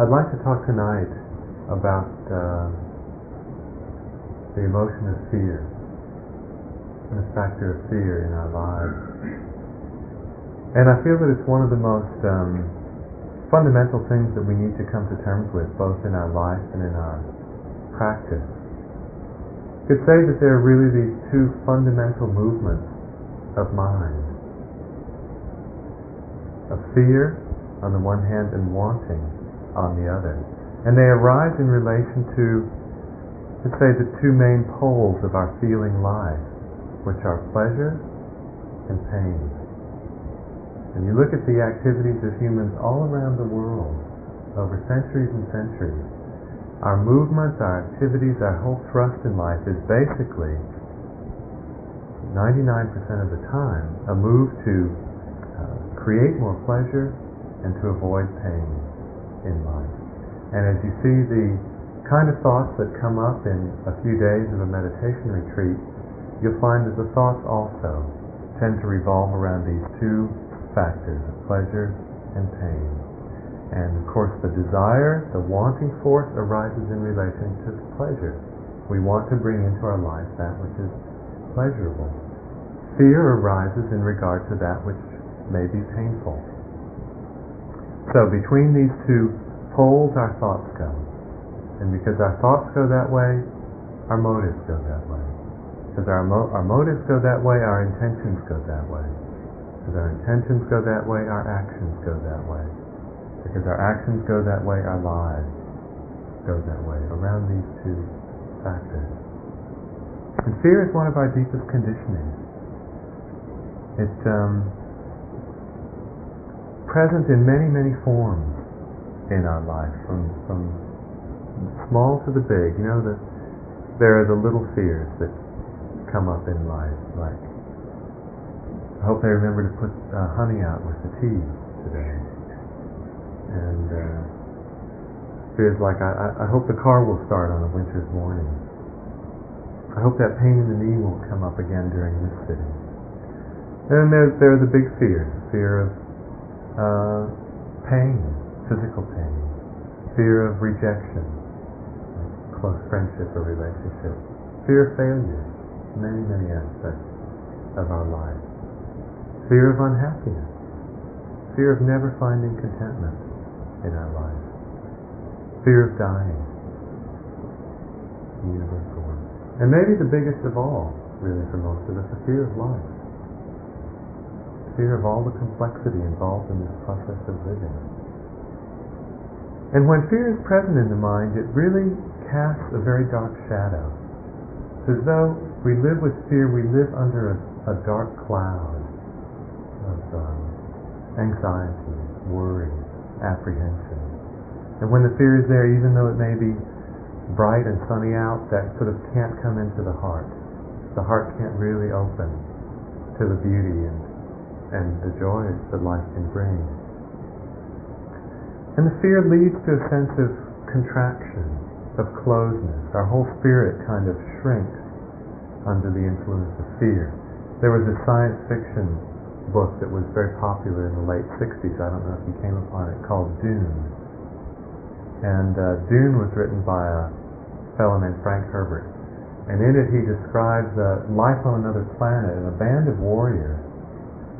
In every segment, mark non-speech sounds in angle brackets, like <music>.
I'd like to talk tonight about uh, the emotion of fear and the factor of fear in our lives. And I feel that it's one of the most um, fundamental things that we need to come to terms with, both in our life and in our practice. You could say that there are really these two fundamental movements of mind of fear on the one hand and wanting on the other. And they arise in relation to, let's say, the two main poles of our feeling life, which are pleasure and pain. And you look at the activities of humans all around the world over centuries and centuries, our movements, our activities, our whole thrust in life is basically 99% of the time a move to uh, create more pleasure and to avoid pain in life. And as you see the kind of thoughts that come up in a few days of a meditation retreat, you'll find that the thoughts also tend to revolve around these two factors of pleasure and pain. And of course, the desire, the wanting force arises in relation to pleasure. We want to bring into our life that which is pleasurable. Fear arises in regard to that which may be painful. So between these two poles, our thoughts go. And because our thoughts go that way, our motives go that way. Because our, mo- our motives go that way, our intentions go that way. Because our intentions go that way, our actions go that way. Because our actions go that way, our lives go that way, around these two factors. And fear is one of our deepest conditioning. It's um, present in many, many forms in our life, from, from small to the big. You know that there are the little fears that come up in life, like I hope they remember to put uh, honey out with the tea today. And uh, feels like I, I hope the car will start on a winter's morning. I hope that pain in the knee won't come up again during this sitting. And there's, there are the big fears, fear of uh, pain, physical pain, fear of rejection, close friendship or relationship, fear of failure, many, many aspects of our life fear of unhappiness, fear of never finding contentment in our life, fear of dying, universal. And maybe the biggest of all, really for most of us, the fear of life. Fear of all the complexity involved in this process of living. And when fear is present in the mind, it really casts a very dark shadow. It's as though we live with fear, we live under a, a dark cloud of um, anxiety, worry, apprehension. And when the fear is there, even though it may be bright and sunny out, that sort of can't come into the heart. The heart can't really open to the beauty and, and the joys that life can bring. And the fear leads to a sense of contraction, of closeness. Our whole spirit kind of shrinks under the influence of fear. There was a science fiction book that was very popular in the late 60s. I don't know if you came upon it, called Dune. And uh, Dune was written by a fellow named Frank Herbert. And in it he describes uh, life on another planet and a band of warriors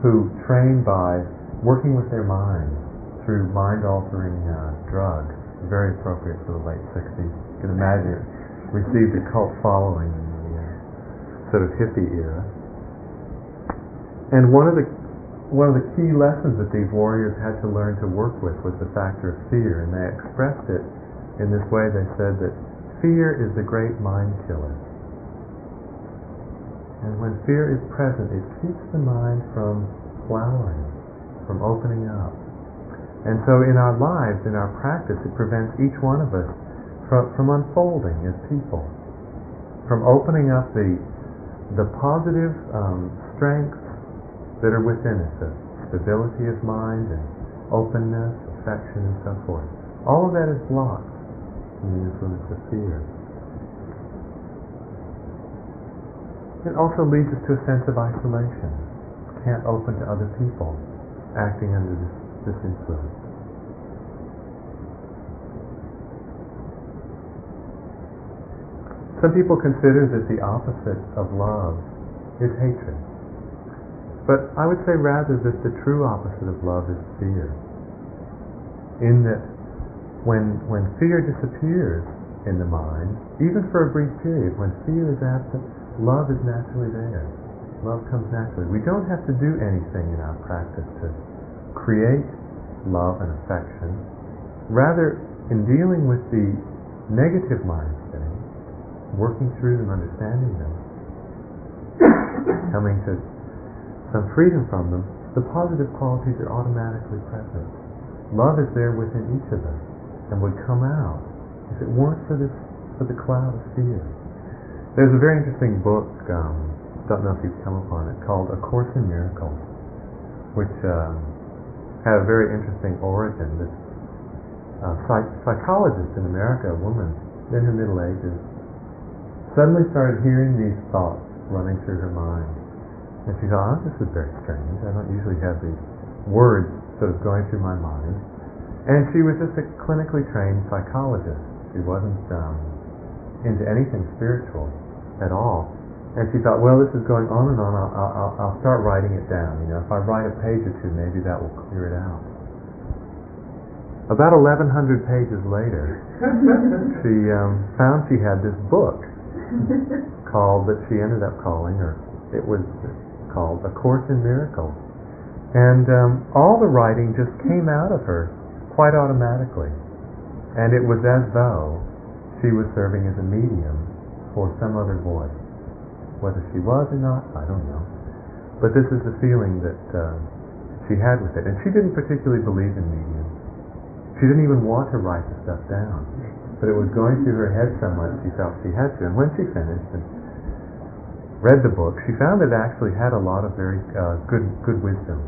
who train by working with their minds through mind-altering uh, drugs. Very appropriate for the late 60s. You can imagine it received a cult following in the uh, sort of hippie era. And one of the one of the key lessons that these warriors had to learn to work with was the factor of fear, and they expressed it in this way. They said that fear is the great mind killer. And when fear is present, it keeps the mind from flowering, from opening up. And so in our lives, in our practice, it prevents each one of us from, from unfolding as people, from opening up the, the positive um, strengths that are within us, the stability of mind and openness, affection, and so forth. All of that is blocked from the influence of fear. It also leads us to a sense of isolation can't open to other people acting under this, this influence. Some people consider that the opposite of love is hatred. But I would say rather that the true opposite of love is fear. In that when, when fear disappears in the mind, even for a brief period, when fear is absent, love is naturally there. Love comes naturally. We don't have to do anything in our practice to create love and affection. Rather, in dealing with the negative mind states, working through them, understanding them, <coughs> coming to some freedom from them, the positive qualities are automatically present. Love is there within each of us and would come out if it weren't for this for the cloud of fear. There's a very interesting book, um, don't know if you've come upon it, called A Course in Miracles, which um, had a very interesting origin. This uh, psych- psychologist in America, a woman in her middle ages, suddenly started hearing these thoughts running through her mind. And she thought, oh, this is very strange. I don't usually have these words sort of going through my mind. And she was just a clinically trained psychologist. She wasn't um, into anything spiritual at all. And she thought, well, this is going on and on. I'll, I'll, I'll start writing it down. You know, if I write a page or two, maybe that will clear it out. About 1,100 pages later, <laughs> she um, found she had this book called that she ended up calling, or it was called A Course in Miracles. And um, all the writing just came out of her quite automatically. And it was as though she was serving as a medium for some other voice. Whether she was or not, I don't know. But this is the feeling that uh, she had with it. And she didn't particularly believe in mediums. She didn't even want to write the stuff down. But it was going through her head so much she felt she had to. And when she finished and read the book, she found it actually had a lot of very uh, good good wisdom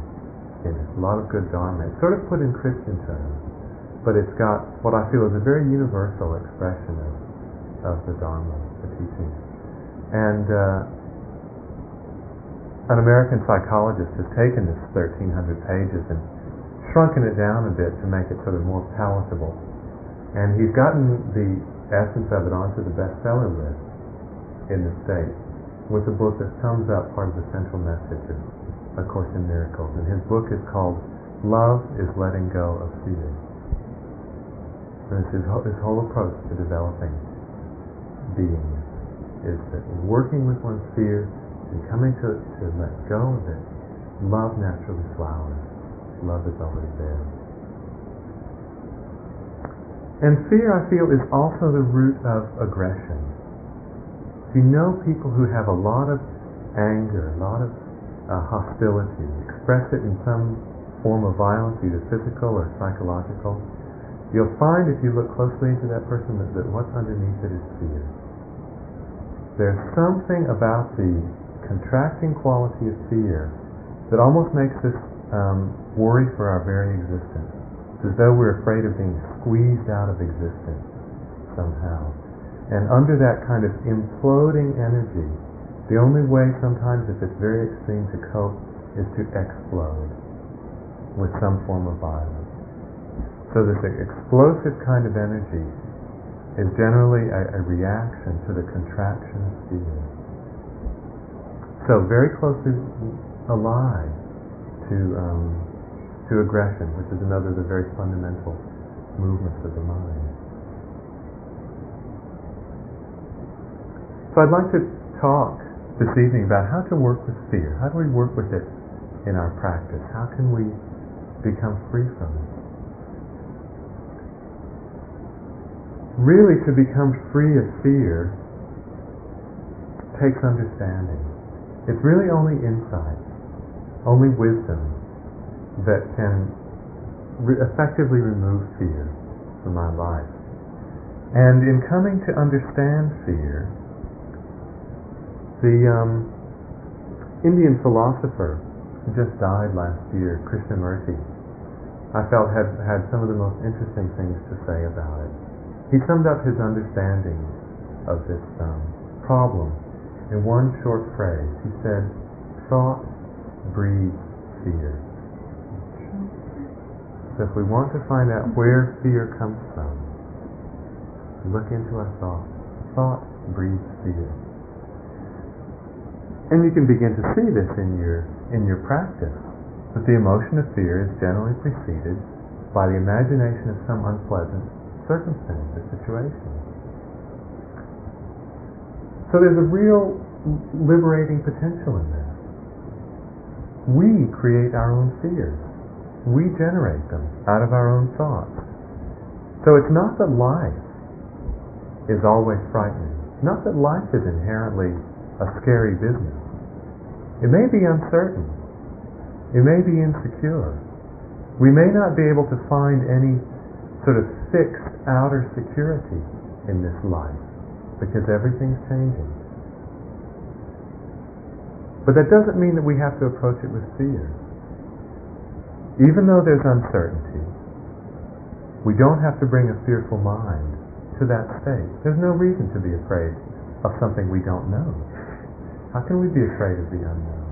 in it, a lot of good dharma. It's sort of put in Christian terms, but it's got what I feel is a very universal expression of, of the dharma, the teaching. And uh, an American psychologist has taken this 1,300 pages and shrunken it down a bit to make it sort of more palatable. And he's gotten the essence of it onto the bestseller list in the States with a book that sums up part of the central message of A Course in Miracles. And his book is called Love is Letting Go of Fear. And it's his, his whole approach to developing being is that working with one's fear and coming to, to let go of it, love naturally flowers. Love is always there. And fear, I feel, is also the root of aggression If you know people who have a lot of anger, a lot of uh, hostility, express it in some form of violence, either physical or psychological, you'll find if you look closely into that person that, that what's underneath it is fear. There's something about the contracting quality of fear that almost makes us um, worry for our very existence. It's as though we're afraid of being squeezed out of existence somehow. And under that kind of imploding energy, the only way sometimes, if it's very extreme, to cope is to explode with some form of violence. So this explosive kind of energy is generally a, a reaction to the contraction of fear. So very closely allied to um, to aggression, which is another of the very fundamental movements of the mind. So I'd like to talk this evening about how to work with fear. How do we work with it in our practice? How can we become free from it? Really, to become free of fear takes understanding. It's really only insight, only wisdom that can re- effectively remove fear from my life. And in coming to understand fear, the um, Indian philosopher who just died last year, Krishnamurti, I felt had, had some of the most interesting things to say about it. He summed up his understanding of this um, problem in one short phrase. He said, thought breeds fear. So if we want to find out where fear comes from, look into our thoughts. thought breeds fear. And you can begin to see this in your in your practice. That the emotion of fear is generally preceded by the imagination of some unpleasant circumstance or situation. So there's a real liberating potential in this. We create our own fears. We generate them out of our own thoughts. So it's not that life is always frightening. Not that life is inherently a scary business. It may be uncertain. It may be insecure. We may not be able to find any sort of fixed outer security in this life because everything's changing. But that doesn't mean that we have to approach it with fear. Even though there's uncertainty, we don't have to bring a fearful mind to that state. There's no reason to be afraid of something we don't know. How can we be afraid of the unknown?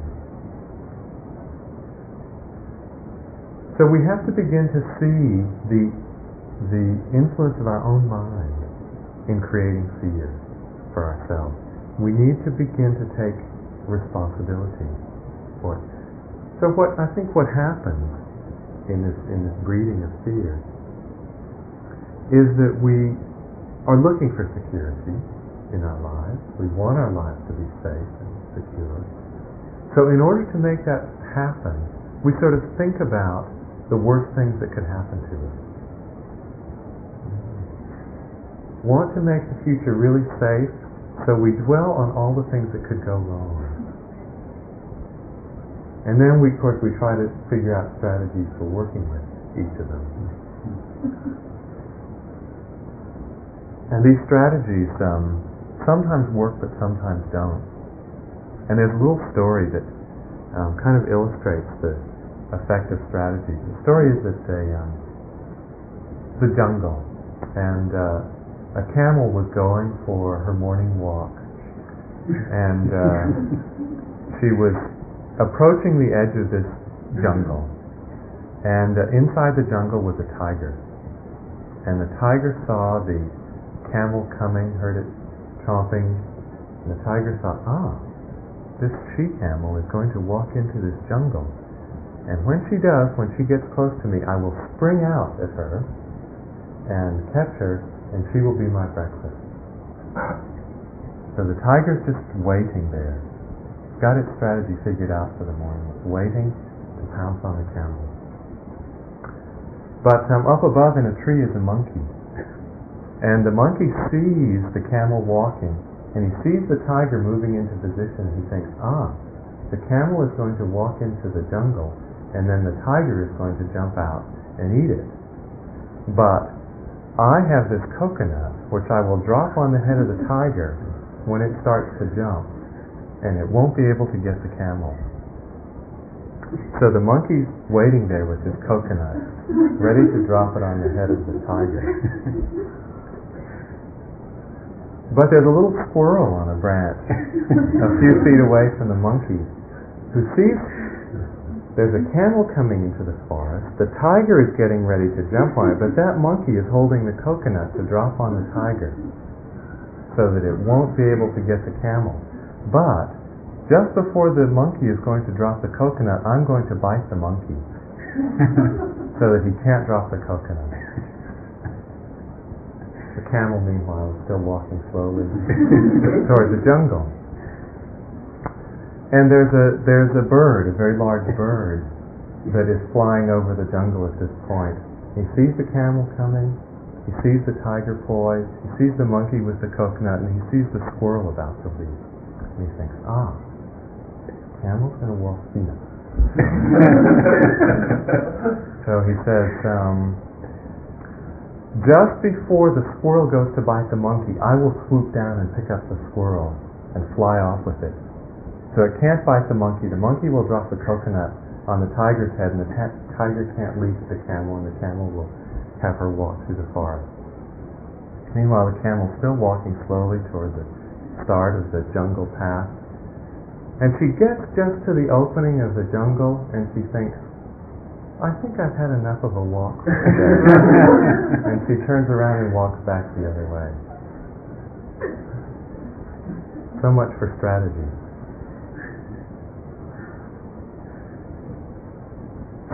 So we have to begin to see the, the influence of our own mind in creating fear for ourselves. We need to begin to take responsibility for it. So what I think what happens in this in this breeding of fear is that we are looking for security in our lives. We want our lives to be safe and secure. So in order to make that happen, we sort of think about the worst things that could happen to us. Want to make the future really safe, so we dwell on all the things that could go wrong. And then, we, of course, we try to figure out strategies for working with each of them. And these strategies um, sometimes work, but sometimes don't. And there's a little story that um, kind of illustrates the effect of strategies. The story is that a, um, the jungle, and uh, a camel was going for her morning walk, and uh, she was approaching the edge of this jungle, and uh, inside the jungle was a tiger, and the tiger saw the camel coming, heard it chomping, and the tiger thought, ah, this she camel is going to walk into this jungle. And when she does, when she gets close to me, I will spring out at her and catch her, and she will be my breakfast. So the tiger's just waiting there. It's got its strategy figured out for the morning. It's waiting to pounce on the camel. But um, up above in a tree is a monkey. And the monkey sees the camel walking, and he sees the tiger moving into position, and he thinks, ah, the camel is going to walk into the jungle and then the tiger is going to jump out and eat it. But I have this coconut which I will drop on the head of the tiger when it starts to jump, and it won't be able to get the camel. So the monkey's waiting there with his coconut, ready to drop it on the head of the tiger. <laughs> But there's a little squirrel on a branch <laughs> a few feet away from the monkey who sees there's a camel coming into the forest. The tiger is getting ready to jump on it, but that monkey is holding the coconut to drop on the tiger so that it won't be able to get the camel. But just before the monkey is going to drop the coconut, I'm going to bite the monkey <laughs> so that he can't drop the coconut. The camel, meanwhile, is still walking slowly <laughs> toward the jungle. And there's a there's a bird, a very large bird, that is flying over the jungle at this point. He sees the camel coming, he sees the tiger poised, he sees the monkey with the coconut, and he sees the squirrel about to leave. And he thinks, ah, camel's going to walk here. <laughs> so he says, um, just before the squirrel goes to bite the monkey, I will swoop down and pick up the squirrel and fly off with it. So it can't bite the monkey. The monkey will drop the coconut on the tiger's head, and the ta- tiger can't leap the camel, and the camel will have her walk through the forest. Meanwhile, the camel's still walking slowly toward the start of the jungle path. And she gets just to the opening of the jungle, and she thinks, I think I've had enough of a walk for today. <laughs> and she turns around and walks back the other way. So much for strategy.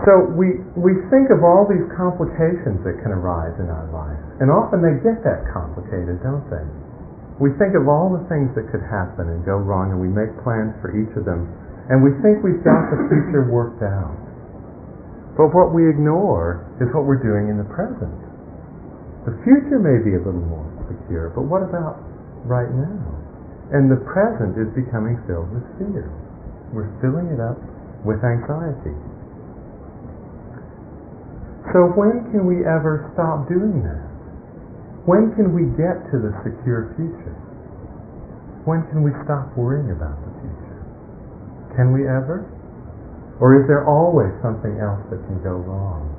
So we, we think of all these complications that can arise in our life, and often they get that complicated, don't they? We think of all the things that could happen and go wrong, and we make plans for each of them, and we think we've got the future worked out. But what we ignore is what we're doing in the present. The future may be a little more secure, but what about right now? And the present is becoming filled with fear. We're filling it up with anxiety. So when can we ever stop doing that? When can we get to the secure future? When can we stop worrying about the future? Can we ever? Or is there always something else that can go wrong?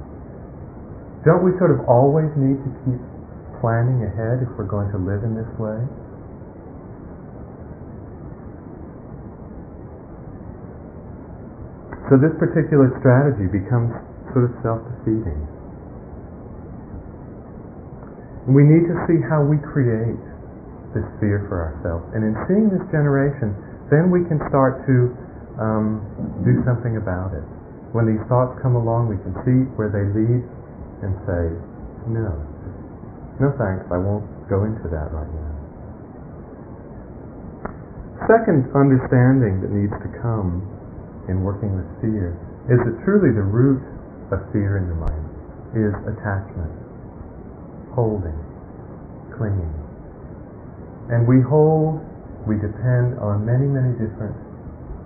Don't we sort of always need to keep planning ahead if we're going to live in this way? So this particular strategy becomes sort of self-defeating. We need to see how we create this fear for ourselves. And in seeing this generation, then we can start to um, do something about it. When these thoughts come along, we can see where they lead and say, no, no thanks, I won't go into that right now. Second understanding that needs to come in working with fear is that truly the root of fear in the mind is attachment, holding, clinging. And we hold, we depend on many, many different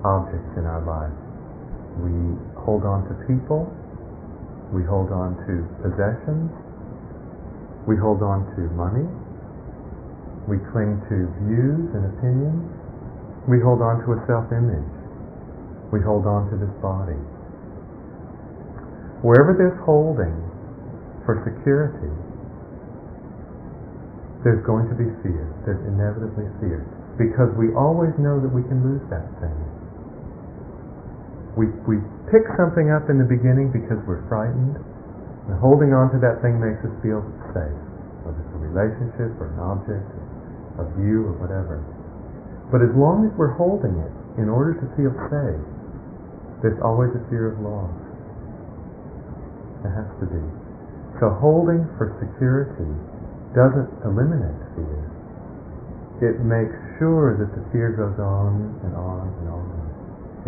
objects in our lives. We hold on to people, we hold on to possessions, we hold on to money, we cling to views and opinions, we hold on to a self-image, we hold on to this body. Wherever there's holding for security, there's going to be fear. There's inevitably fear. Because we always know that we can lose that thing. We, we pick something up in the beginning because we're frightened, and holding on to that thing makes us feel safe, whether it's a relationship or an object, or a view or whatever. But as long as we're holding it in order to feel safe, there's always a fear of loss. It has to be. So holding for security doesn't eliminate fear. It makes sure that the fear goes on and on and on.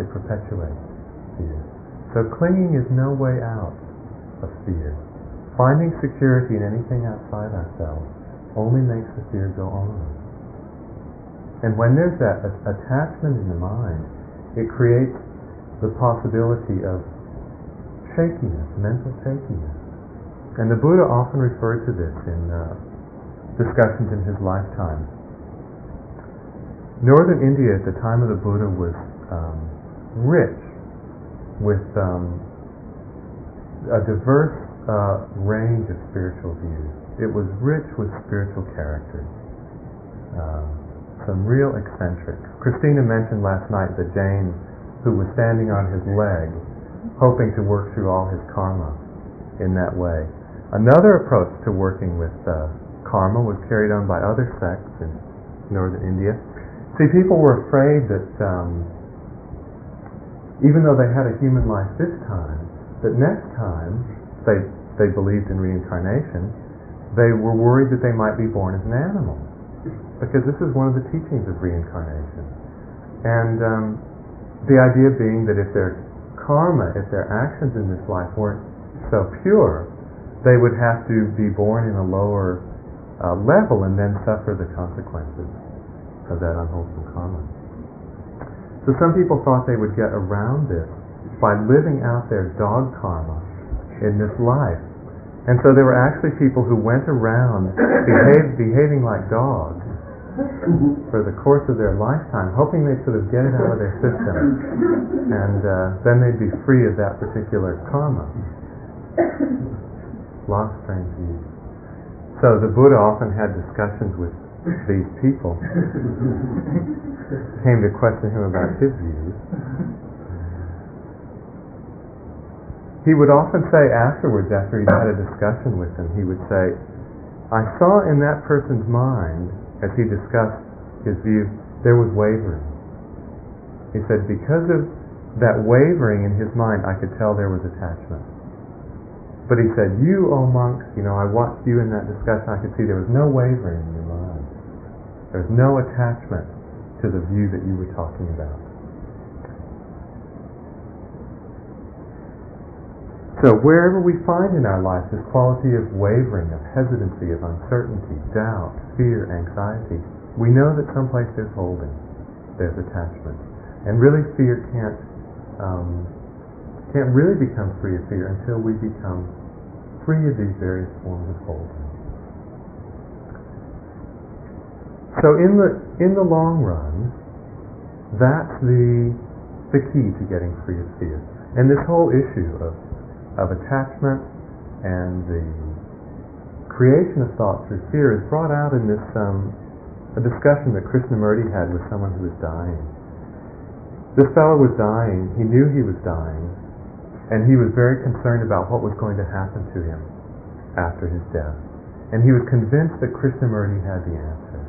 It perpetuates fear. So clinging is no way out of fear. Finding security in anything outside ourselves only makes the fear go on. And when there's that attachment in the mind, it creates the possibility of shakiness, mental shakiness. And the Buddha often referred to this in uh, discussions in his lifetime. Northern India at the time of the Buddha was um, rich with um, a diverse uh, range of spiritual views. It was rich with spiritual characters. Uh, some real eccentrics. Christina mentioned last night the Jain who was standing on his leg hoping to work through all his karma in that way. Another approach to working with uh, karma was carried on by other sects in northern India. See, people were afraid that um, even though they had a human life this time, that next time they they believed in reincarnation, they were worried that they might be born as an animal, because this is one of the teachings of reincarnation. And um, the idea being that if they're karma, if their actions in this life weren't so pure, they would have to be born in a lower uh, level and then suffer the consequences of that unwholesome karma. So some people thought they would get around this by living out their dog karma in this life. And so there were actually people who went around <coughs> behave, behaving like dogs <laughs> for the course of their lifetime, hoping they'd sort of get it out of their system, and uh, then they'd be free of that particular karma. Lost strange views. So the Buddha often had discussions with these people. Came to question him about his views. He would often say afterwards, after he'd had a discussion with them, he would say, I saw in that person's mind as he discussed his view, there was wavering. He said, because of that wavering in his mind, I could tell there was attachment. But he said, you, O monks, you know, I watched you in that discussion, I could see there was no wavering in your mind. There was no attachment to the view that you were talking about. So wherever we find in our life this quality of wavering, of hesitancy, of uncertainty, doubt, fear, anxiety, we know that someplace there's holding, there's attachment. And really fear can't, um, can't really become free of fear until we become free of these various forms of holding. So in the, in the long run, that's the, the key to getting free of fear. And this whole issue of of attachment and the creation of thought through fear is brought out in this um, a discussion that Krishnamurti had with someone who was dying. This fellow was dying, he knew he was dying, and he was very concerned about what was going to happen to him after his death. And he was convinced that Krishnamurti had the answer.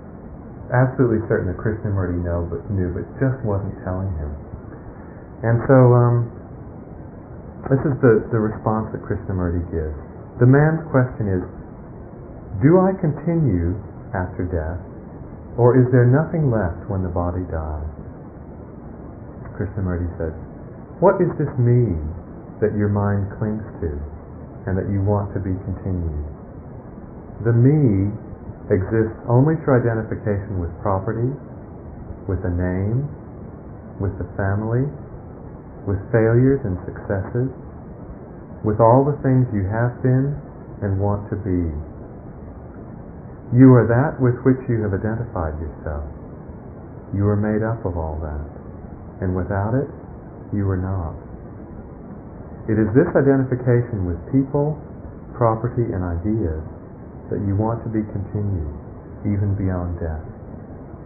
Absolutely certain that Krishnamurti knew, but knew, but just wasn't telling him. And so um, this is the, the response that Krishnamurti gives. The man's question is, do I continue after death, or is there nothing left when the body dies? Krishnamurti says, what is this me that your mind clings to and that you want to be continued? The me exists only through identification with property, with a name, with the family, with failures and successes, with all the things you have been and want to be. You are that with which you have identified yourself. You are made up of all that, and without it, you are not. It is this identification with people, property, and ideas that you want to be continued, even beyond death.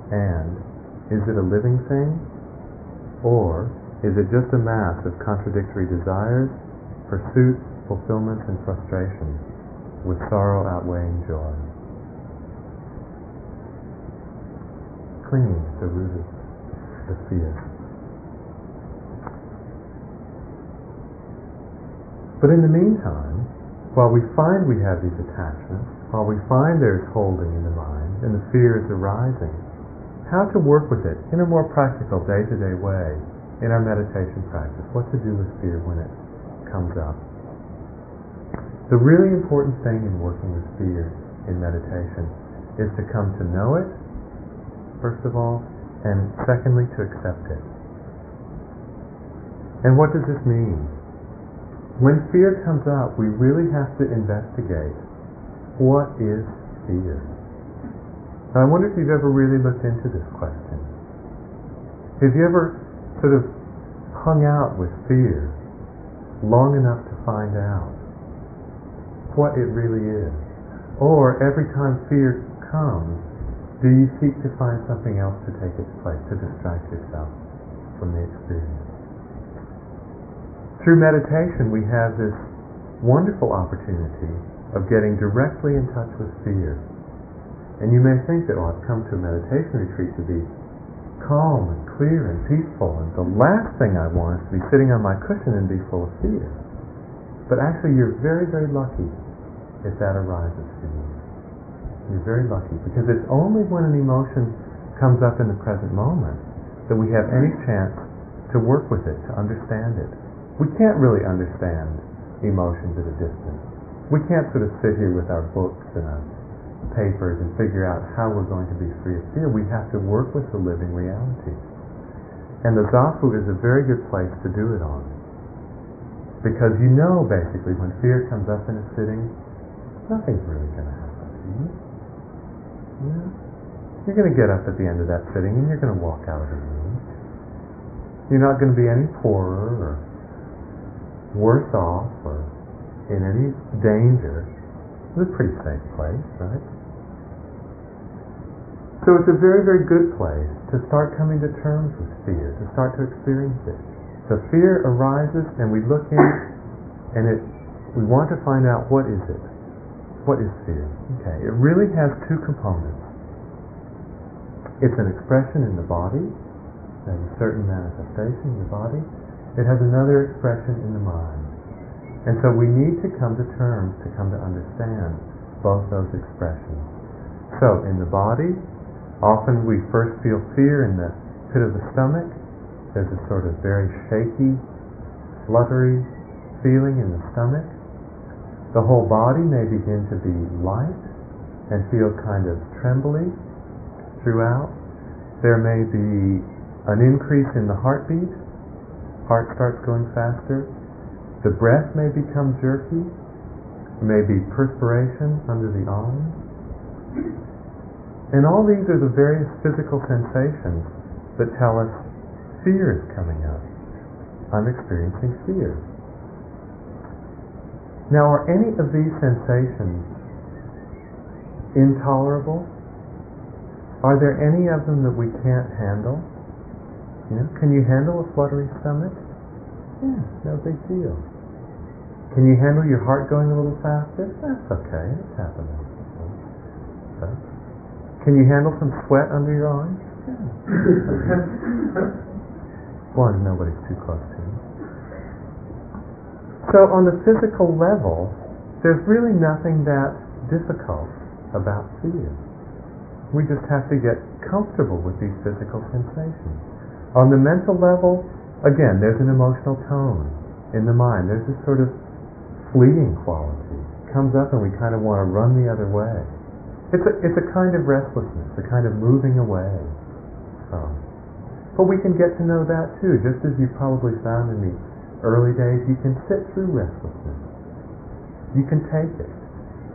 And is it a living thing? Or is it just a mass of contradictory desires, pursuits, fulfillments, and frustrations, with sorrow outweighing joy? Clinging is the root of the fear. But in the meantime, while we find we have these attachments, while we find there's holding in the mind and the fear is arising, how to work with it in a more practical day-to-day way in our meditation practice, what to do with fear when it comes up. The really important thing in working with fear in meditation is to come to know it, first of all, and secondly, to accept it. And what does this mean? When fear comes up, we really have to investigate what is fear. Now, I wonder if you've ever really looked into this question. Have you ever sort of hung out with fear long enough to find out what it really is? Or every time fear comes, do you seek to find something else to take its place, to distract yourself from the experience? Through meditation, we have this wonderful opportunity of getting directly in touch with fear. And you may think that, well, I've come to a meditation retreat to be calm and clear and peaceful, and the last thing I want is to be sitting on my cushion and be full of fear. But actually, you're very, very lucky if that arises for you. You're very lucky because it's only when an emotion comes up in the present moment that we have any chance to work with it, to understand it. We can't really understand emotions at a distance. We can't sort of sit here with our books and our papers and figure out how we're going to be free of fear. We have to work with the living reality. And the zafu is a very good place to do it on. Because you know basically when fear comes up in a sitting, nothing's really going to happen to you. Yeah. You're going to get up at the end of that sitting and you're going to walk out of the room. You're not going to be any poorer or worse off or in any danger it's a pretty safe place, right? So it's a very, very good place to start coming to terms with fear, to start to experience it. So fear arises and we look in and it we want to find out what is it? What is fear? Okay, it really has two components. it's an expression in the body, there's a certain manifestation in the body. It has another expression in the mind. And so we need to come to terms to come to understand both those expressions. So in the body, often we first feel fear in the pit of the stomach. There's a sort of very shaky, fluttery feeling in the stomach. The whole body may begin to be light and feel kind of trembly throughout. There may be an increase in the heartbeat, heart starts going faster, the breath may become jerky, may be perspiration under the arms. And all these are the various physical sensations that tell us fear is coming up. I'm experiencing fear. Now, are any of these sensations intolerable? Are there any of them that we can't handle? You know, can you handle a fluttery stomach? Yeah, no big deal. Can you handle your heart going a little faster? That's okay. It's happening. So, can you handle some sweat under your arms? Yeah. One, nobody's too close to you. So on the physical level, there's really nothing that difficult about fear. We just have to get comfortable with these physical sensations. On the mental level, again, there's an emotional tone in the mind. There's this sort of fleeting quality. It comes up and we kind of want to run the other way. It's a, it's a kind of restlessness, a kind of moving away from. But we can get to know that too, just as you probably found in the early days, you can sit through restlessness. You can take it.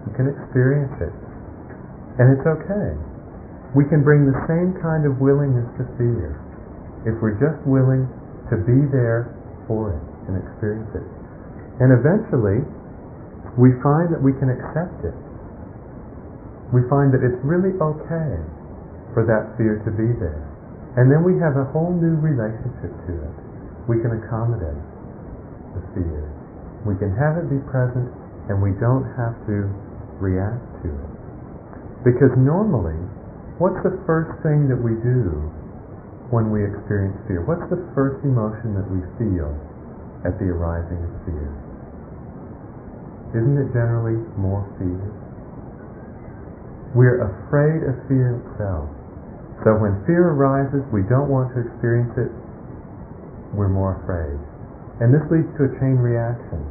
You can experience it. And it's okay. We can bring the same kind of willingness to fear if we're just willing to be there for it and experience it. And eventually, we find that we can accept it. We find that it's really okay for that fear to be there. And then we have a whole new relationship to it. We can accommodate the fear. We can have it be present and we don't have to react to it. Because normally, what's the first thing that we do when we experience fear? What's the first emotion that we feel at the arising of fear? Isn't it generally more fear? We're afraid of fear itself. So when fear arises, we don't want to experience it, we're more afraid. And this leads to a chain reaction.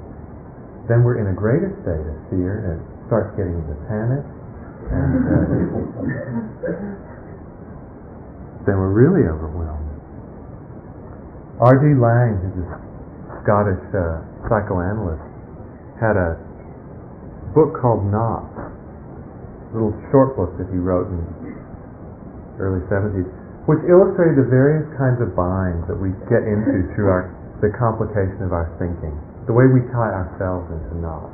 Then we're in a greater state of fear and it starts getting into panic. And, uh, <laughs> then we're really overwhelmed. R.D. Laing, who's a Scottish uh, psychoanalyst, had a book called Knots, a little short book that he wrote in the early 70s, which illustrated the various kinds of binds that we get into through our, the complication of our thinking, the way we tie ourselves into knots.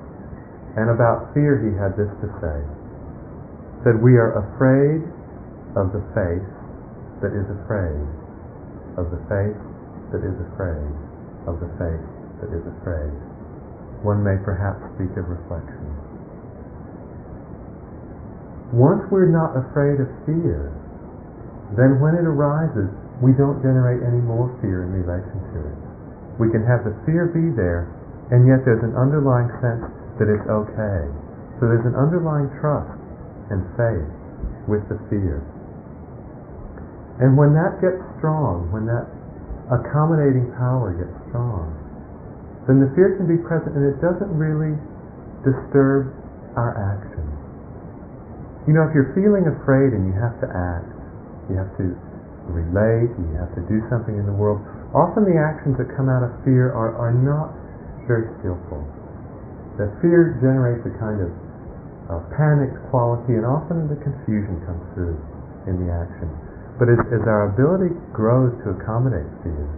And about fear, he had this to say, that we are afraid of the face that is afraid, of the face that is afraid, of the face that is afraid. One may perhaps speak of reflection. Once we're not afraid of fear, then when it arises, we don't generate any more fear in relation to it. We can have the fear be there, and yet there's an underlying sense that it's okay. So there's an underlying trust and faith with the fear. And when that gets strong, when that accommodating power gets strong, then the fear can be present and it doesn't really disturb our action. You know, if you're feeling afraid and you have to act, you have to relate, you have to do something in the world, often the actions that come out of fear are, are not very skillful. The fear generates a kind of uh, panicked quality and often the confusion comes through in the action. But as, as our ability grows to accommodate fear,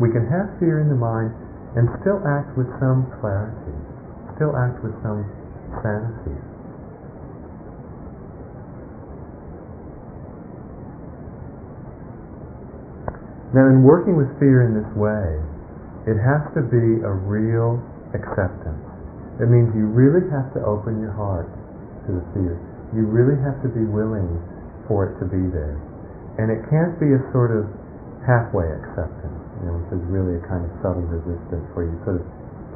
we can have fear in the mind and still act with some clarity, still act with some sanity. Now, in working with fear in this way, it has to be a real acceptance. It means you really have to open your heart to the fear. You really have to be willing for it to be there. And it can't be a sort of halfway acceptance, you know, which is really a kind of subtle resistance where you sort of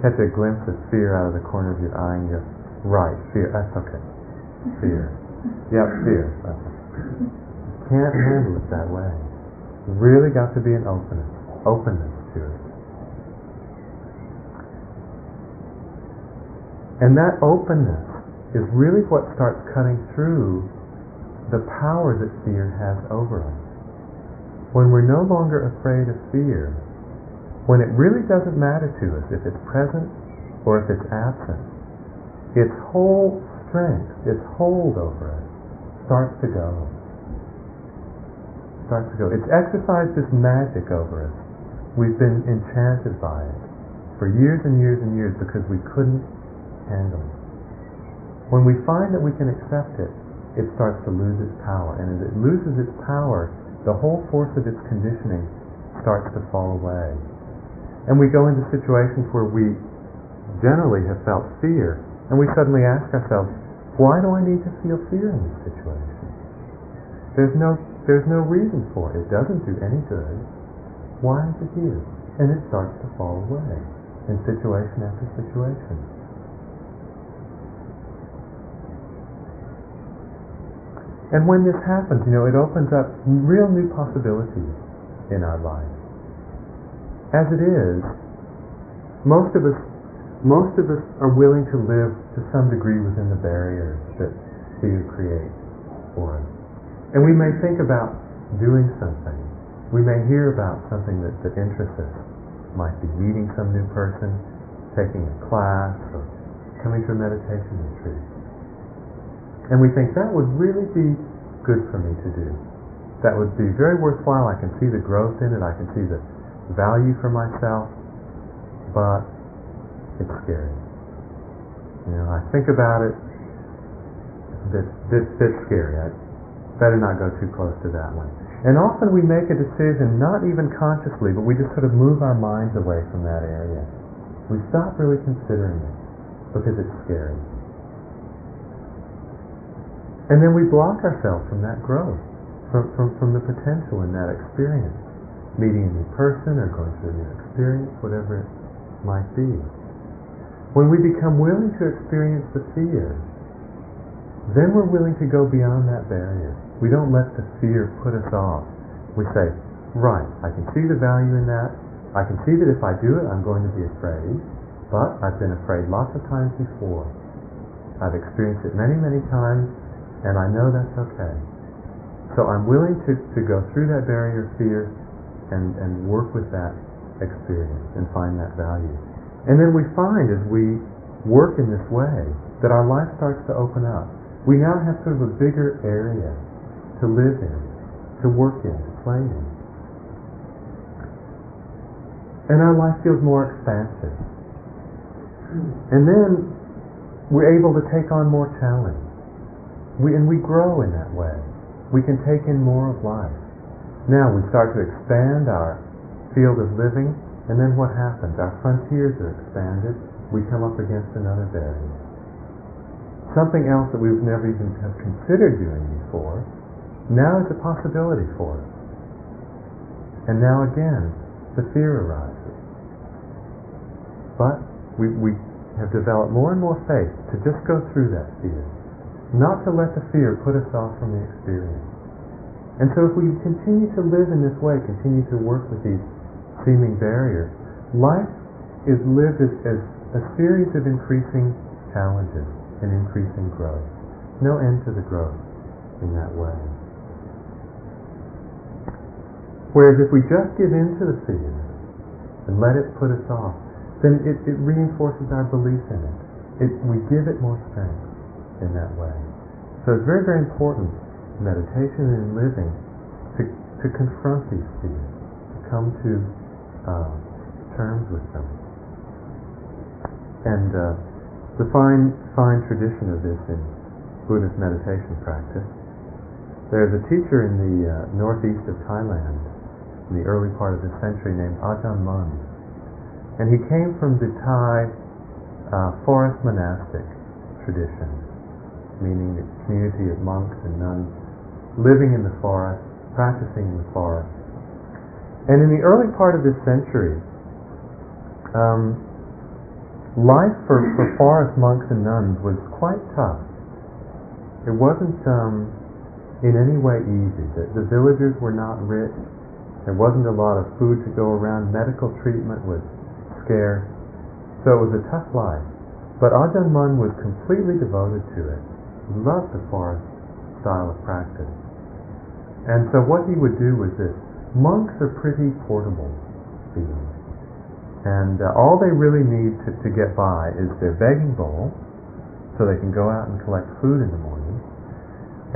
catch a glimpse of fear out of the corner of your eye and you right, fear, that's okay. Fear. Yep, fear. Can't handle it that way. Really got to be an openness, openness to it. And that openness is really what starts cutting through the power that fear has over us. When we're no longer afraid of fear, when it really doesn't matter to us if it's present or if it's absent, its whole strength, its hold over us, starts to go. Starts to go. It's exercised this magic over us. We've been enchanted by it for years and years and years because we couldn't handle it. When we find that we can accept it, it starts to lose its power. And as it loses its power, the whole force of its conditioning starts to fall away. And we go into situations where we generally have felt fear, and we suddenly ask ourselves, why do I need to feel fear in this situation? There's no, there's no reason for it. It doesn't do any good. Why is it here? And it starts to fall away in situation after situation. And when this happens, you know, it opens up real new possibilities in our lives. As it is, most of us most of us are willing to live to some degree within the barriers that fear creates for us. And we may think about doing something. We may hear about something that, that interests us. Might be meeting some new person, taking a class, or coming to a meditation retreat. And we think that would really be good for me to do. That would be very worthwhile. I can see the growth in it. I can see the value for myself. But it's scary. You know, I think about it. A bit, bit scary. I, better not go too close to that one. And often we make a decision, not even consciously, but we just sort of move our minds away from that area. We stop really considering it because it's scary. And then we block ourselves from that growth, from, from, from the potential in that experience. Meeting a new person or going through a new experience, whatever it might be. When we become willing to experience the fear, then we're willing to go beyond that barrier. We don't let the fear put us off. We say, right, I can see the value in that. I can see that if I do it, I'm going to be afraid. But I've been afraid lots of times before. I've experienced it many, many times, and I know that's okay. So I'm willing to, to go through that barrier of fear and, and work with that experience and find that value. And then we find as we work in this way that our life starts to open up. We now have sort of a bigger area to live in, to work in, to play in. And our life feels more expansive. And then we're able to take on more challenge. We, and we grow in that way. We can take in more of life. Now we start to expand our field of living, and then what happens? Our frontiers are expanded. We come up against another barrier. Something else that we've never even have considered doing before now is a possibility for us. And now again, the fear arises. But we, we have developed more and more faith to just go through that fear, not to let the fear put us off from the experience. And so if we continue to live in this way, continue to work with these seeming barriers, life is lived as, as a series of increasing challenges and increasing growth. No end to the growth in that way. Whereas if we just give in to the fear and let it put us off, then it, it reinforces our belief in it. it. We give it more strength in that way. So it's very, very important meditation and living to, to confront these fears, to come to uh, terms with them. And uh, the fine, fine tradition of this in Buddhist meditation practice. There's a teacher in the uh, northeast of Thailand in the early part of this century named Ajahn Mun. And he came from the Thai uh, forest monastic tradition, meaning the community of monks and nuns living in the forest practicing in the forest. And in the early part of this century, um, life for, for forest monks and nuns was quite tough. It wasn't um, in any way easy. The, the villagers were not rich. There wasn't a lot of food to go around. Medical treatment was scarce. So it was a tough life. But Ajahn Mun was completely devoted to it. He loved the forest style of practice. And so what he would do was this. Monks are pretty portable beings. And uh, all they really need to, to get by is their begging bowl, so they can go out and collect food in the morning.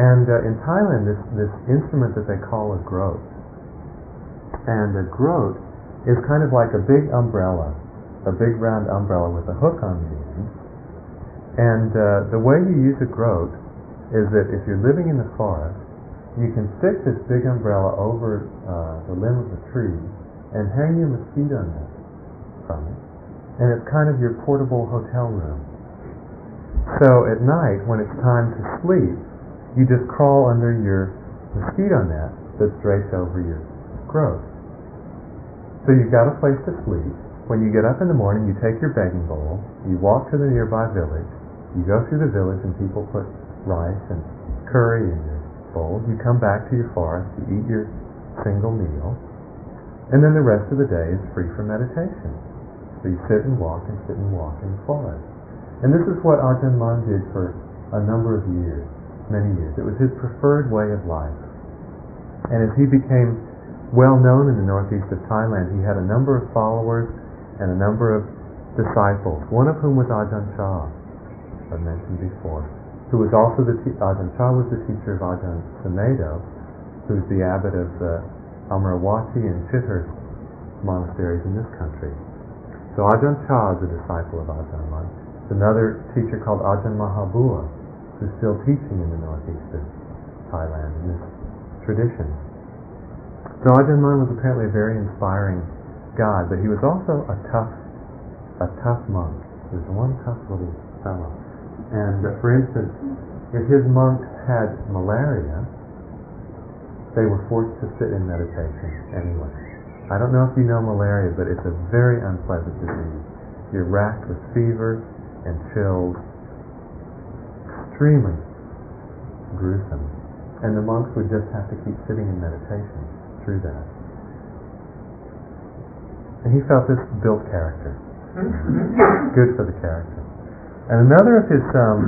And uh, in Thailand, this, this instrument that they call a groat. And a groat is kind of like a big umbrella, a big round umbrella with a hook on the end. And uh, the way you use a groat is that if you're living in the forest, you can stick this big umbrella over uh, the limb of a tree and hang your mosquito net from it, and it's kind of your portable hotel room. So at night, when it's time to sleep, you just crawl under your mosquito net that's draped over your groat. So you've got a place to sleep. When you get up in the morning, you take your begging bowl, you walk to the nearby village, you go through the village and people put rice and curry in your bowl. You come back to your forest, you eat your single meal, and then the rest of the day is free for meditation. So you sit and walk and sit and walk in the forest. And this is what Ajahn Mun did for a number of years, many years. It was his preferred way of life. And as he became well known in the northeast of Thailand, he had a number of followers and a number of disciples, one of whom was Ajahn Chah, I mentioned before, who was also the te- Ajahn Chah was the teacher of Ajahn Sumedho, who's the abbot of uh, the Amaravati and Chithurst monasteries in this country. So Ajahn Chah is a disciple of Ajahn Mun. There's another teacher called Ajahn Mahabua, who's still teaching in the northeast of Thailand in this tradition. So Ajahn Mun was apparently a very inspiring god, but he was also a tough, a tough monk. He was one tough little fellow. And uh, for instance, if his monks had malaria, they were forced to sit in meditation anyway. I don't know if you know malaria, but it's a very unpleasant disease. You're racked with fever and chills, extremely gruesome. And the monks would just have to keep sitting in meditation through that. And he felt this built character. <laughs> Good for the character. And another of his um,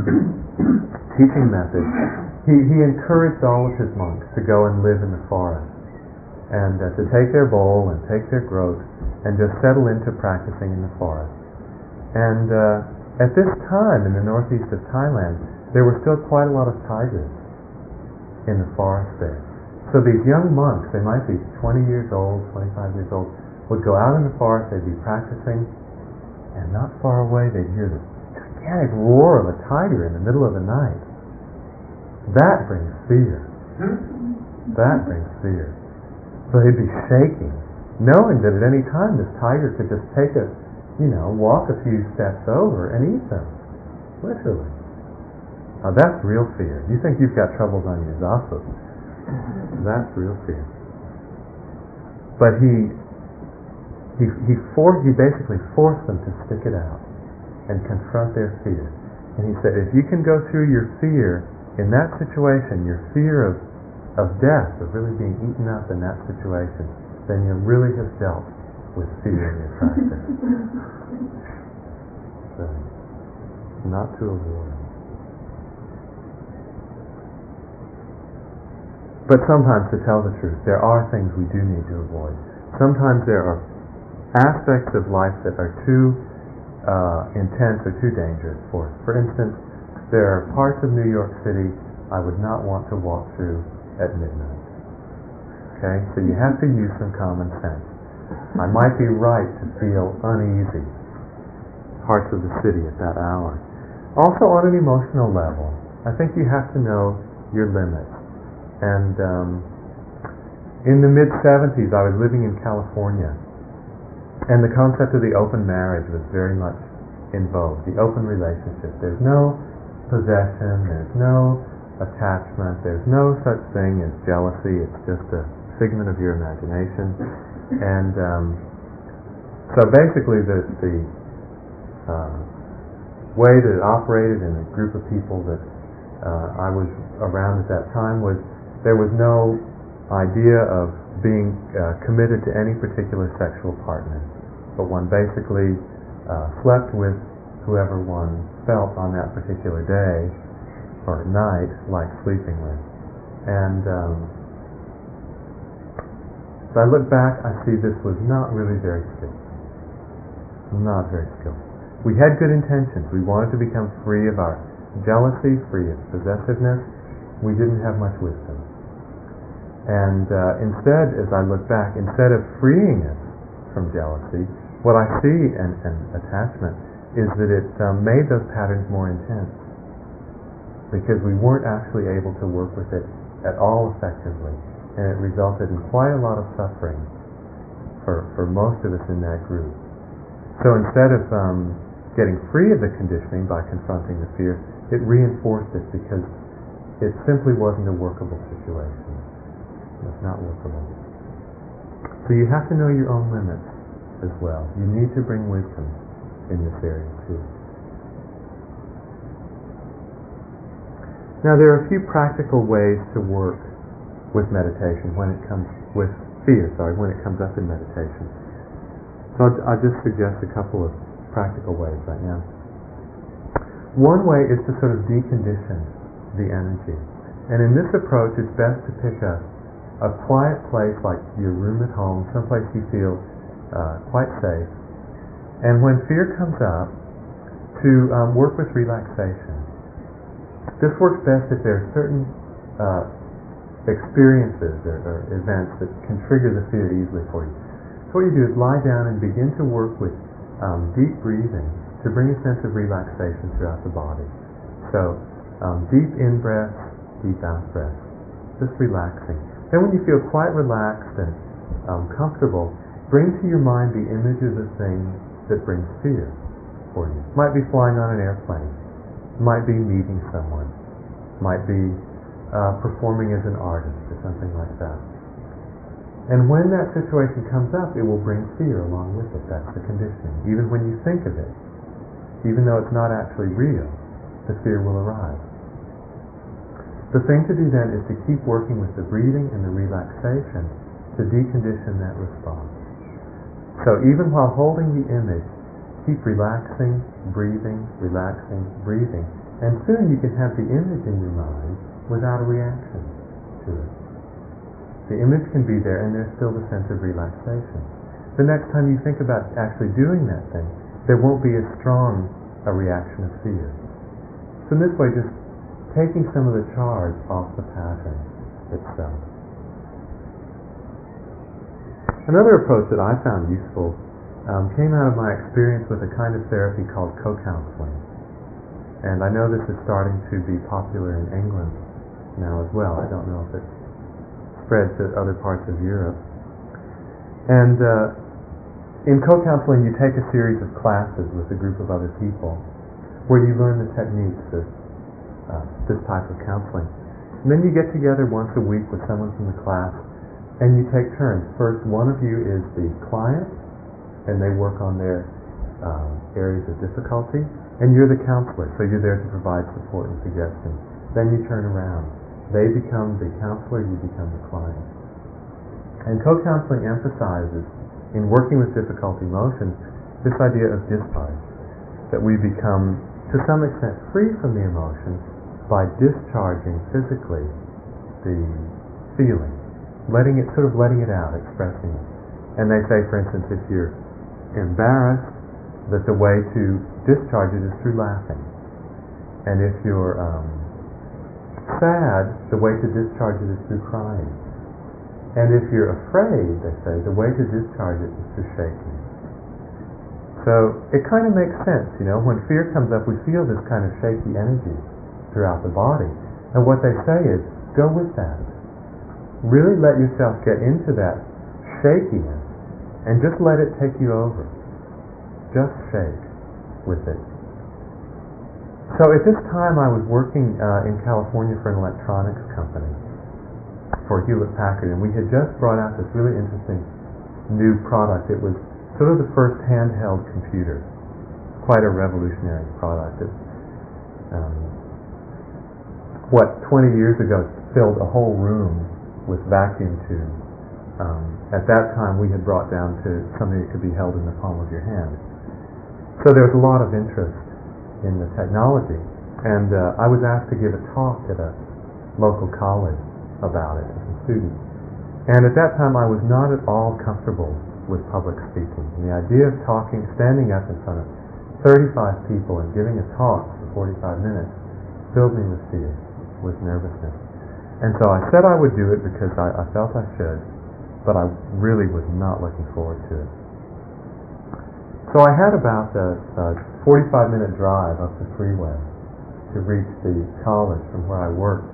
<clears throat> teaching methods, he, he encouraged all of his monks to go and live in the forest and uh, to take their bowl and take their groat and just settle into practicing in the forest. And uh, at this time in the northeast of Thailand, there were still quite a lot of tigers in the forest there. So these young monks, they might be 20 years old, 25 years old, would go out in the forest, they'd be practicing, and not far away they'd hear the gigantic roar of a tiger in the middle of the night. That brings fear. That brings fear. So he'd be shaking, knowing that at any time this tiger could just take a, you know, walk a few steps over and eat them. Literally. Now that's real fear. You think you've got troubles on your zafus. That's real fear. But he he he for, he basically forced them to stick it out and confront their fear. And he said, if you can go through your fear in that situation, your fear of of death, of really being eaten up in that situation, then you really have dealt with fear in your practice. so, not to avoid. But sometimes, to tell the truth, there are things we do need to avoid. Sometimes there are aspects of life that are too uh, intense or too dangerous for us. For instance, there are parts of New York City I would not want to walk through at midnight. Okay? So you have to use some common sense. I might be right to feel uneasy parts of the city at that hour. Also on an emotional level, I think you have to know your limits. And um, in the mid 70s, I was living in California, and the concept of the open marriage was very much in vogue. The open relationship. There's no possession. There's no attachment. There's no such thing as jealousy. It's just a figment of your imagination. And um, so basically, the, the uh, way that it operated in a group of people that uh, I was around at that time was there was no idea of being uh, committed to any particular sexual partner, but one basically uh, slept with whoever one felt on that particular day or night like sleeping with. And um, as I look back, I see this was not really very skillful. Not very skillful. We had good intentions. We wanted to become free of our jealousy, free of possessiveness. We didn't have much wisdom. And uh, instead, as I look back, instead of freeing us from jealousy, what I see in, in attachment is that it um, made those patterns more intense because we weren't actually able to work with it at all effectively. And it resulted in quite a lot of suffering for, for most of us in that group. So instead of um, getting free of the conditioning by confronting the fear, it reinforced it because it simply wasn't a workable situation. It's not workable. So you have to know your own limits as well. You need to bring wisdom in this area too. Now there are a few practical ways to work with meditation when it comes with fear, sorry, when it comes up in meditation. So I'll, I'll just suggest a couple of practical ways right now. One way is to sort of decondition the energy. And in this approach, it's best to pick a a quiet place like your room at home, someplace you feel uh, quite safe. And when fear comes up, to um, work with relaxation. This works best if there are certain uh, experiences or, or, events that can trigger the fear easily for you. So what you do is lie down and begin to work with um, deep breathing to bring a sense of relaxation throughout the body. So um, deep in breath, deep out breath, just relaxing. Then when you feel quite relaxed and um, comfortable, bring to your mind the image of the thing that brings fear for you. Might be flying on an airplane. Might be meeting someone. Might be uh, performing as an artist or something like that. And when that situation comes up, it will bring fear along with it. That's the conditioning. Even when you think of it, even though it's not actually real, the fear will arise. The thing to do then is to keep working with the breathing and the relaxation to decondition that response. So even while holding the image, keep relaxing, breathing, relaxing, breathing, and soon you can have the image in your mind without a reaction to it. The image can be there and there's still the sense of relaxation. The next time you think about actually doing that thing, there won't be as strong a reaction of fear. So in this way, just taking some of the charge off the pattern itself. Another approach that I found useful um, came out of my experience with a kind of therapy called co-counseling. And I know this is starting to be popular in England now as well. I don't know if it's spread to other parts of Europe. And uh, in co-counseling, you take a series of classes with a group of other people where you learn the techniques of uh, this type of counseling. And then you get together once a week with someone from the class and you take turns. First, one of you is the client and they work on their um, areas of difficulty, and you're the counselor, so you're there to provide support and suggestions. Then you turn around. They become the counselor, you become the client. And co-counseling emphasizes, in working with difficult emotions, this idea of discharge, that we become, to some extent, free from the emotions by discharging physically the feeling, letting it sort of letting it out, expressing it. And they say, for instance, if you're embarrassed, that the way to discharge it is through laughing. And if you're um, sad, the way to discharge it is through crying. And if you're afraid, they say, the way to discharge it is through shaking. So it kind of makes sense, you know, when fear comes up, we feel this kind of shaky energy throughout the body. And what they say is, go with that. Really let yourself get into that shakiness and just let it take you over. Just shake with it. so at this time, I was working uh, in California for an electronics company for Hewlett Packard, and we had just brought out this really interesting new product. It was sort of the first handheld computer, quite a revolutionary product. It, um, what 20 years ago filled a whole room with vacuum tubes. Um, at that time, we had brought down to something that could be held in the palm of your hand. So there was a lot of interest in the technology, and uh, I was asked to give a talk at a local college about it to some students. And at that time, I was not at all comfortable with public speaking. And the idea of talking, standing up in front of 35 people and giving a talk for 45 minutes filled me with fear, with nervousness. And so I said I would do it because I, I felt I should, but I really was not looking forward to it. So I had about a, a 45 minute drive up the freeway to reach the college from where I worked.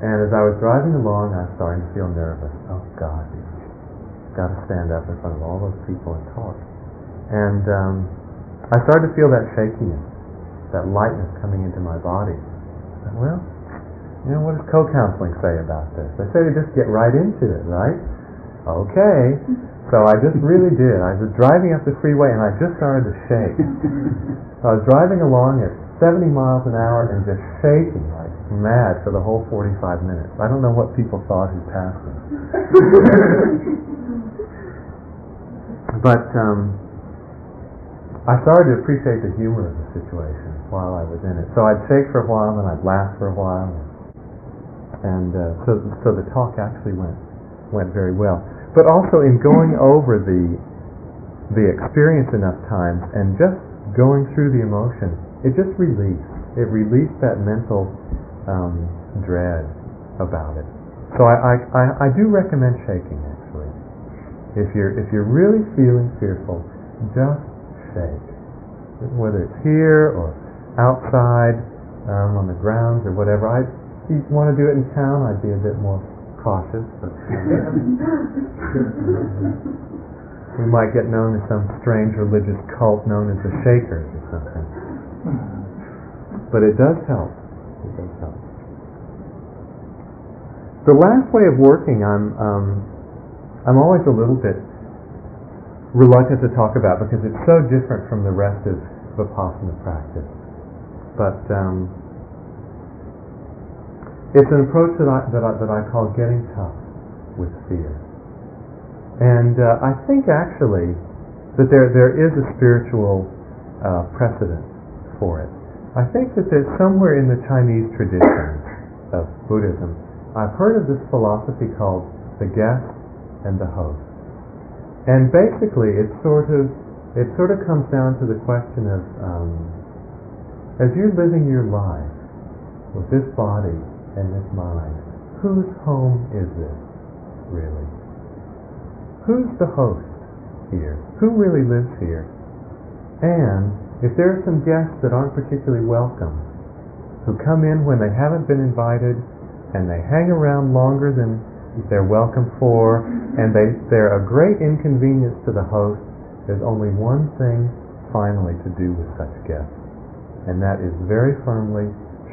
And as I was driving along, I was starting to feel nervous. Oh God, I've got to stand up in front of all those people and talk. And um, I started to feel that shakiness, that lightness coming into my body. Said, well, you know, what does co-counseling say about this? They say to just get right into it, right? Okay. So I just really did. I was driving up the freeway and I just started to shake. I was driving along at 70 miles an hour and just shaking like mad for the whole 45 minutes. I don't know what people thought who passed me. <laughs> but um, I started to appreciate the humor of the situation while I was in it. So I'd shake for a while, and I'd laugh for a while, and uh, so so the talk actually went went very well. But also in going <coughs> over the the experience enough times and just going through the emotion, it just released. It released that mental um, dread about it. So I, I, I do recommend shaking actually. If you're if you're really feeling fearful, just shake. Whether it's here or outside, um, on the grounds or whatever. I you want to do it in town, I'd be a bit more cautious. But, <laughs> we might get known as some strange religious cult known as the Shakers or something. But it does help. It does help. The last way of working, I'm um, I'm always a little bit reluctant to talk about because it's so different from the rest of vipassana practice. But um, it's an approach that I, that I, that I call getting tough with fear. And uh, I think actually that there, there is a spiritual uh, precedent for it. I think that there's somewhere in the Chinese tradition of Buddhism, I've heard of this philosophy called the guest and the host. And basically, it sort of it sort of comes down to the question of um, as you're living your life with this body and this mind, whose home is this really? Who's the host here? Who really lives here? And if there are some guests that aren't particularly welcome, who come in when they haven't been invited, and they hang around longer than they're welcome for, and they, they're a great inconvenience to the host. There's only one thing finally to do with such guests, and that is very firmly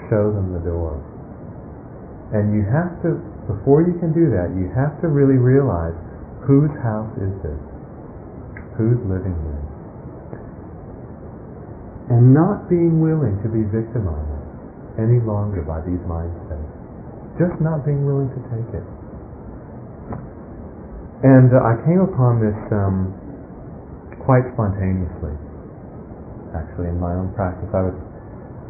show them the door. And you have to, before you can do that, you have to really realize whose house is this? Who's living here? And not being willing to be victimized any longer by these mindsets. Just not being willing to take it. And uh, I came upon this um, quite spontaneously, actually, in my own practice. I was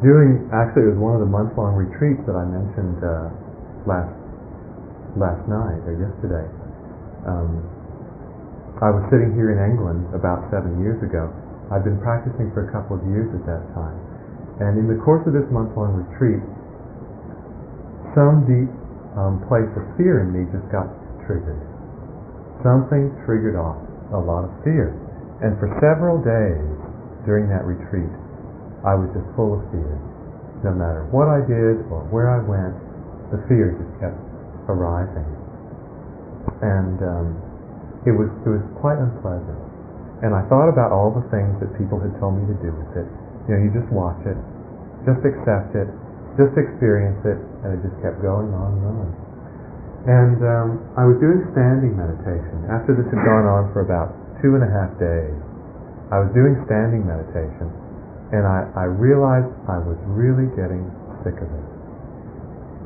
doing, actually, it was one of the month-long retreats that I mentioned uh, last last night or yesterday. Um, I was sitting here in England about seven years ago. I'd been practicing for a couple of years at that time. And in the course of this month-long retreat, some deep um, place of fear in me just got triggered something triggered off a lot of fear. And for several days during that retreat, I was just full of fear. No matter what I did or where I went, the fear just kept arising. And um, it was it was quite unpleasant. And I thought about all the things that people had told me to do with it. You know, you just watch it. just accept it, just experience it, and it just kept going on and on. And um, I was doing standing meditation. After this had gone on for about two and a half days, I was doing standing meditation, and I, I realized I was really getting sick of it.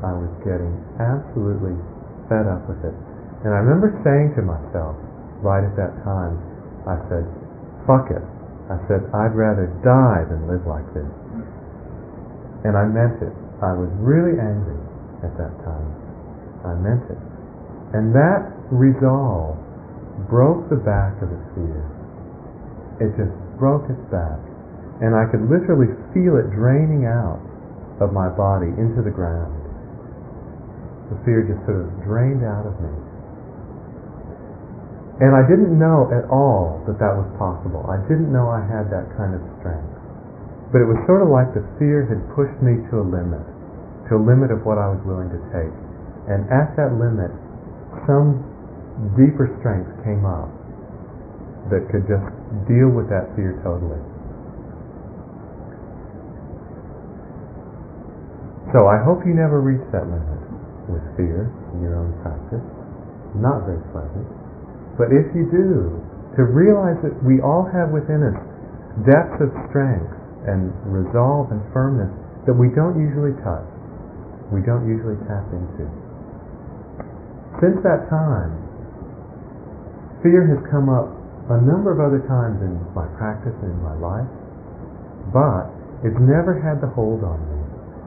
I was getting absolutely fed up with it. And I remember saying to myself, right at that time, I said, fuck it. I said, I'd rather die than live like this. And I meant it. I was really angry at that time. I meant it. And that resolve broke the back of the fear. It just broke its back. And I could literally feel it draining out of my body into the ground. The fear just sort of drained out of me. And I didn't know at all that that was possible. I didn't know I had that kind of strength. But it was sort of like the fear had pushed me to a limit, to a limit of what I was willing to take. And at that limit, some deeper strength came up that could just deal with that fear totally. So I hope you never reach that limit with fear in your own practice. Not very pleasant. But if you do, to realize that we all have within us depths of strength and resolve and firmness that we don't usually touch, we don't usually tap into. Since that time, fear has come up a number of other times in my practice and in my life, but it's never had the hold on me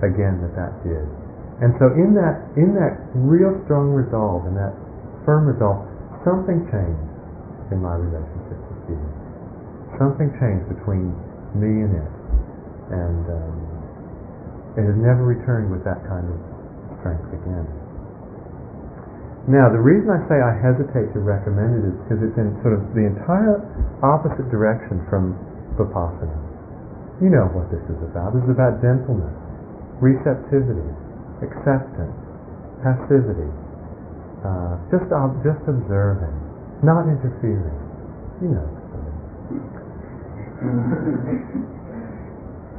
again that that did. And so in that in that real strong resolve and that firm resolve, something changed in my relationship with fear. Something changed between me and it. And um, it has never returned with that kind of strength again. Now, the reason I say I hesitate to recommend it is because it's in sort of the entire opposite direction from Vipassana. You know what this is about. This is about gentleness, receptivity, acceptance, passivity, uh, just uh, just observing, not interfering. You know. <laughs>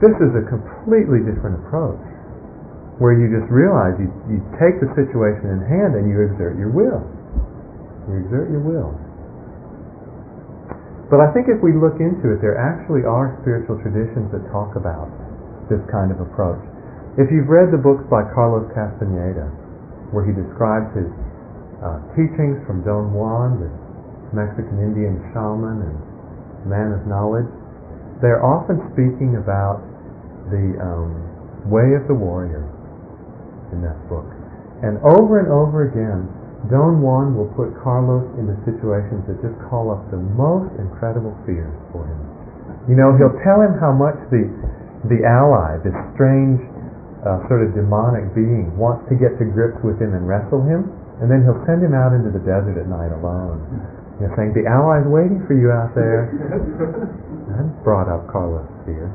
this is a completely different approach, where you just realize you, you take the situation in hand and you exert your will. You exert your will. But I think if we look into it, there actually are spiritual traditions that talk about this kind of approach. If you've read the books by Carlos Castaneda, where he describes his uh, teachings from Don Juan, the Mexican Indian shaman and man of knowledge, they're often speaking about the um, way of the warrior in that book. And over and over again, Don Juan will put Carlos into situations that just call up the most incredible fears for him. You know, he'll tell him how much the the ally, this strange uh, sort of demonic being, wants to get to grips with him and wrestle him, and then he'll send him out into the desert at night alone. You know, saying, the Allies waiting for you out there. <laughs> that brought up Carlos' fear.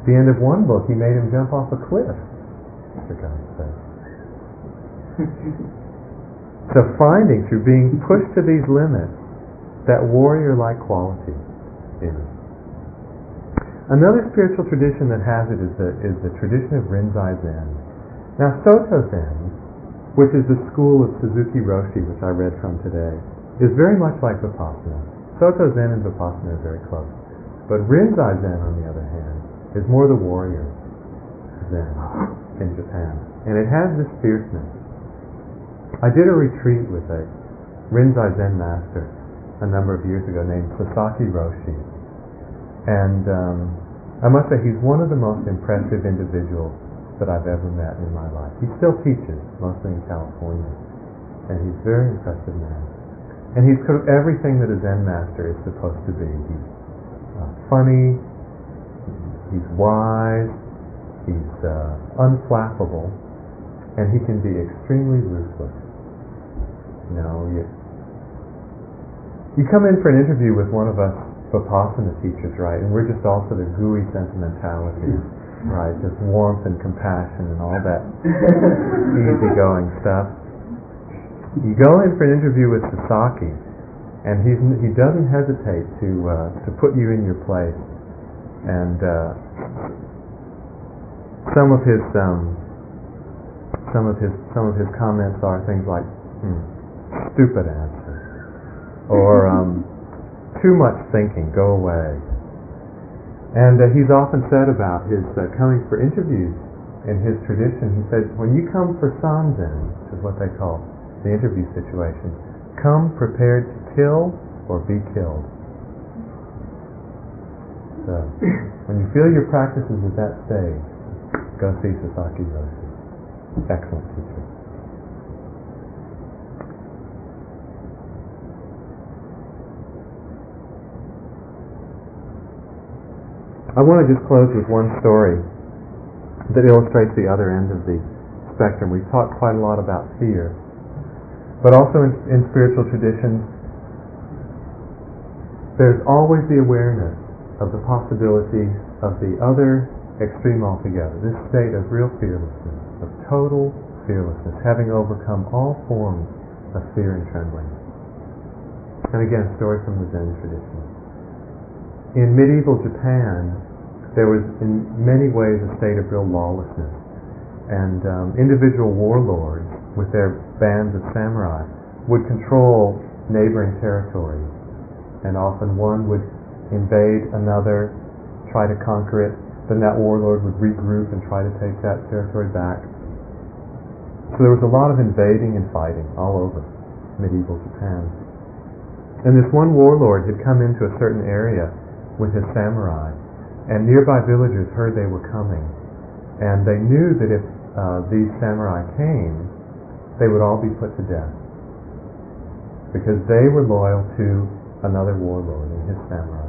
At the end of one book, he made him jump off a cliff, for God's sake. so finding, through being pushed to these limits, that warrior-like quality in us. Another spiritual tradition that has it is the, is the tradition of Rinzai Zen. Now, Soto Zen which is the school of Suzuki Roshi, which I read from today, is very much like Vipassana. Soto Zen and Vipassana are very close. But Rinzai Zen, on the other hand, is more the warrior Zen in Japan. And it has this fierceness. I did a retreat with a Rinzai Zen master a number of years ago named Sasaki Roshi. And um, I must say he's one of the most impressive individuals that I've ever met in my life. He still teaches, mostly in California, and he's a very impressive man. And he's sort of everything that a Zen master is supposed to be. He's uh, funny, he's wise, he's uh, unflappable, and he can be extremely ruthless. You know, you, you come in for an interview with one of us Vipassana teachers, right, and we're just all sort of gooey sentimentality. Right, just warmth and compassion and all that <laughs> easygoing stuff. You go in for an interview with Sasaki, and he's, he doesn't hesitate to uh, to put you in your place and uh, some of his um, some of his some of his comments are things like hmm, stupid answer or um, too much thinking, go away. And uh, he's often said about his uh, coming for interviews in his tradition, he said, when you come for sanzen, which is what they call the interview situation, come prepared to kill or be killed. So, when you feel your practice is at that stage, go see Sasaki Roshi. Excellent teacher. I want to just close with one story that illustrates the other end of the spectrum. We've talked quite a lot about fear, but also in, in spiritual traditions, there's always the awareness of the possibility of the other extreme altogether, this state of real fearlessness, of total fearlessness, having overcome all forms of fear and trembling. And again, a story from the Zen tradition. In medieval Japan, there was in many ways a state of real lawlessness. And um, individual warlords with their bands of samurai would control neighboring territories. And often one would invade another, try to conquer it, then that warlord would regroup and try to take that territory back. So there was a lot of invading and fighting all over medieval Japan. And this one warlord had come into a certain area with his samurai, and nearby villagers heard they were coming, and they knew that if uh, these samurai came, they would all be put to death because they were loyal to another warlord and his samurai.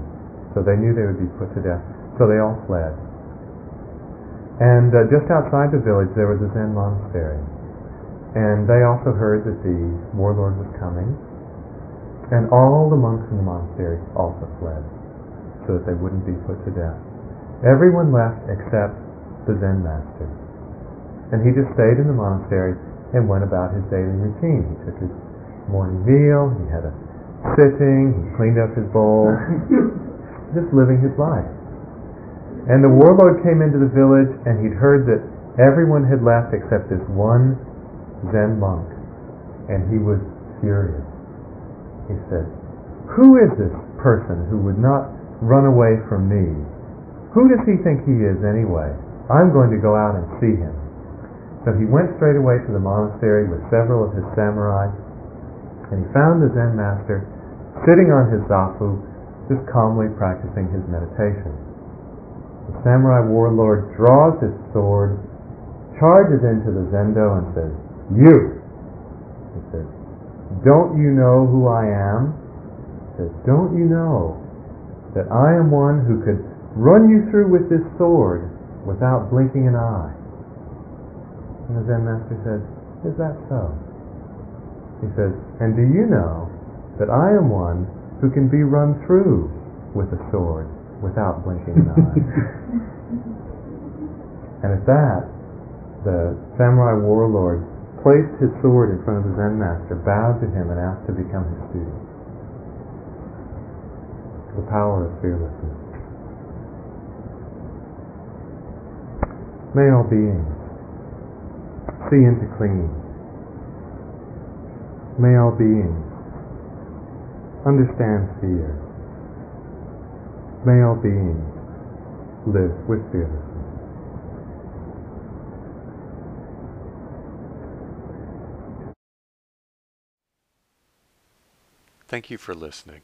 So they knew they would be put to death. So they all fled. And uh, just outside the village there was a Zen monastery. And they also heard that the warlord was coming. And all the monks in the monastery also fled so that they wouldn't be put to death. Everyone left except the Zen master. And he just stayed in the monastery and went about his daily routine. He took his morning meal, he had a sitting, he cleaned up his bowl, <laughs> just living his life. And the warlord came into the village and he'd heard that everyone had left except this one Zen monk. And he was furious. He said, Who is this person who would not run away from me. Who does he think he is anyway? I'm going to go out and see him. So he went straight away to the monastery with several of his samurai, and he found the Zen master sitting on his zafu, just calmly practicing his meditation. The samurai warlord draws his sword, charges into the zendo, and says, You! He says, Don't you know who I am? He says, Don't you know that I am one who could run you through with this sword without blinking an eye. And the Zen master says, Is that so? He says, And do you know that I am one who can be run through with a sword without blinking an eye? <laughs> and at that, the samurai warlord placed his sword in front of the Zen master, bowed to him, and asked to become his student the power of fearlessness. May all beings see into clinging. May all beings understand fear. May all beings live with fearlessness. Thank you for listening.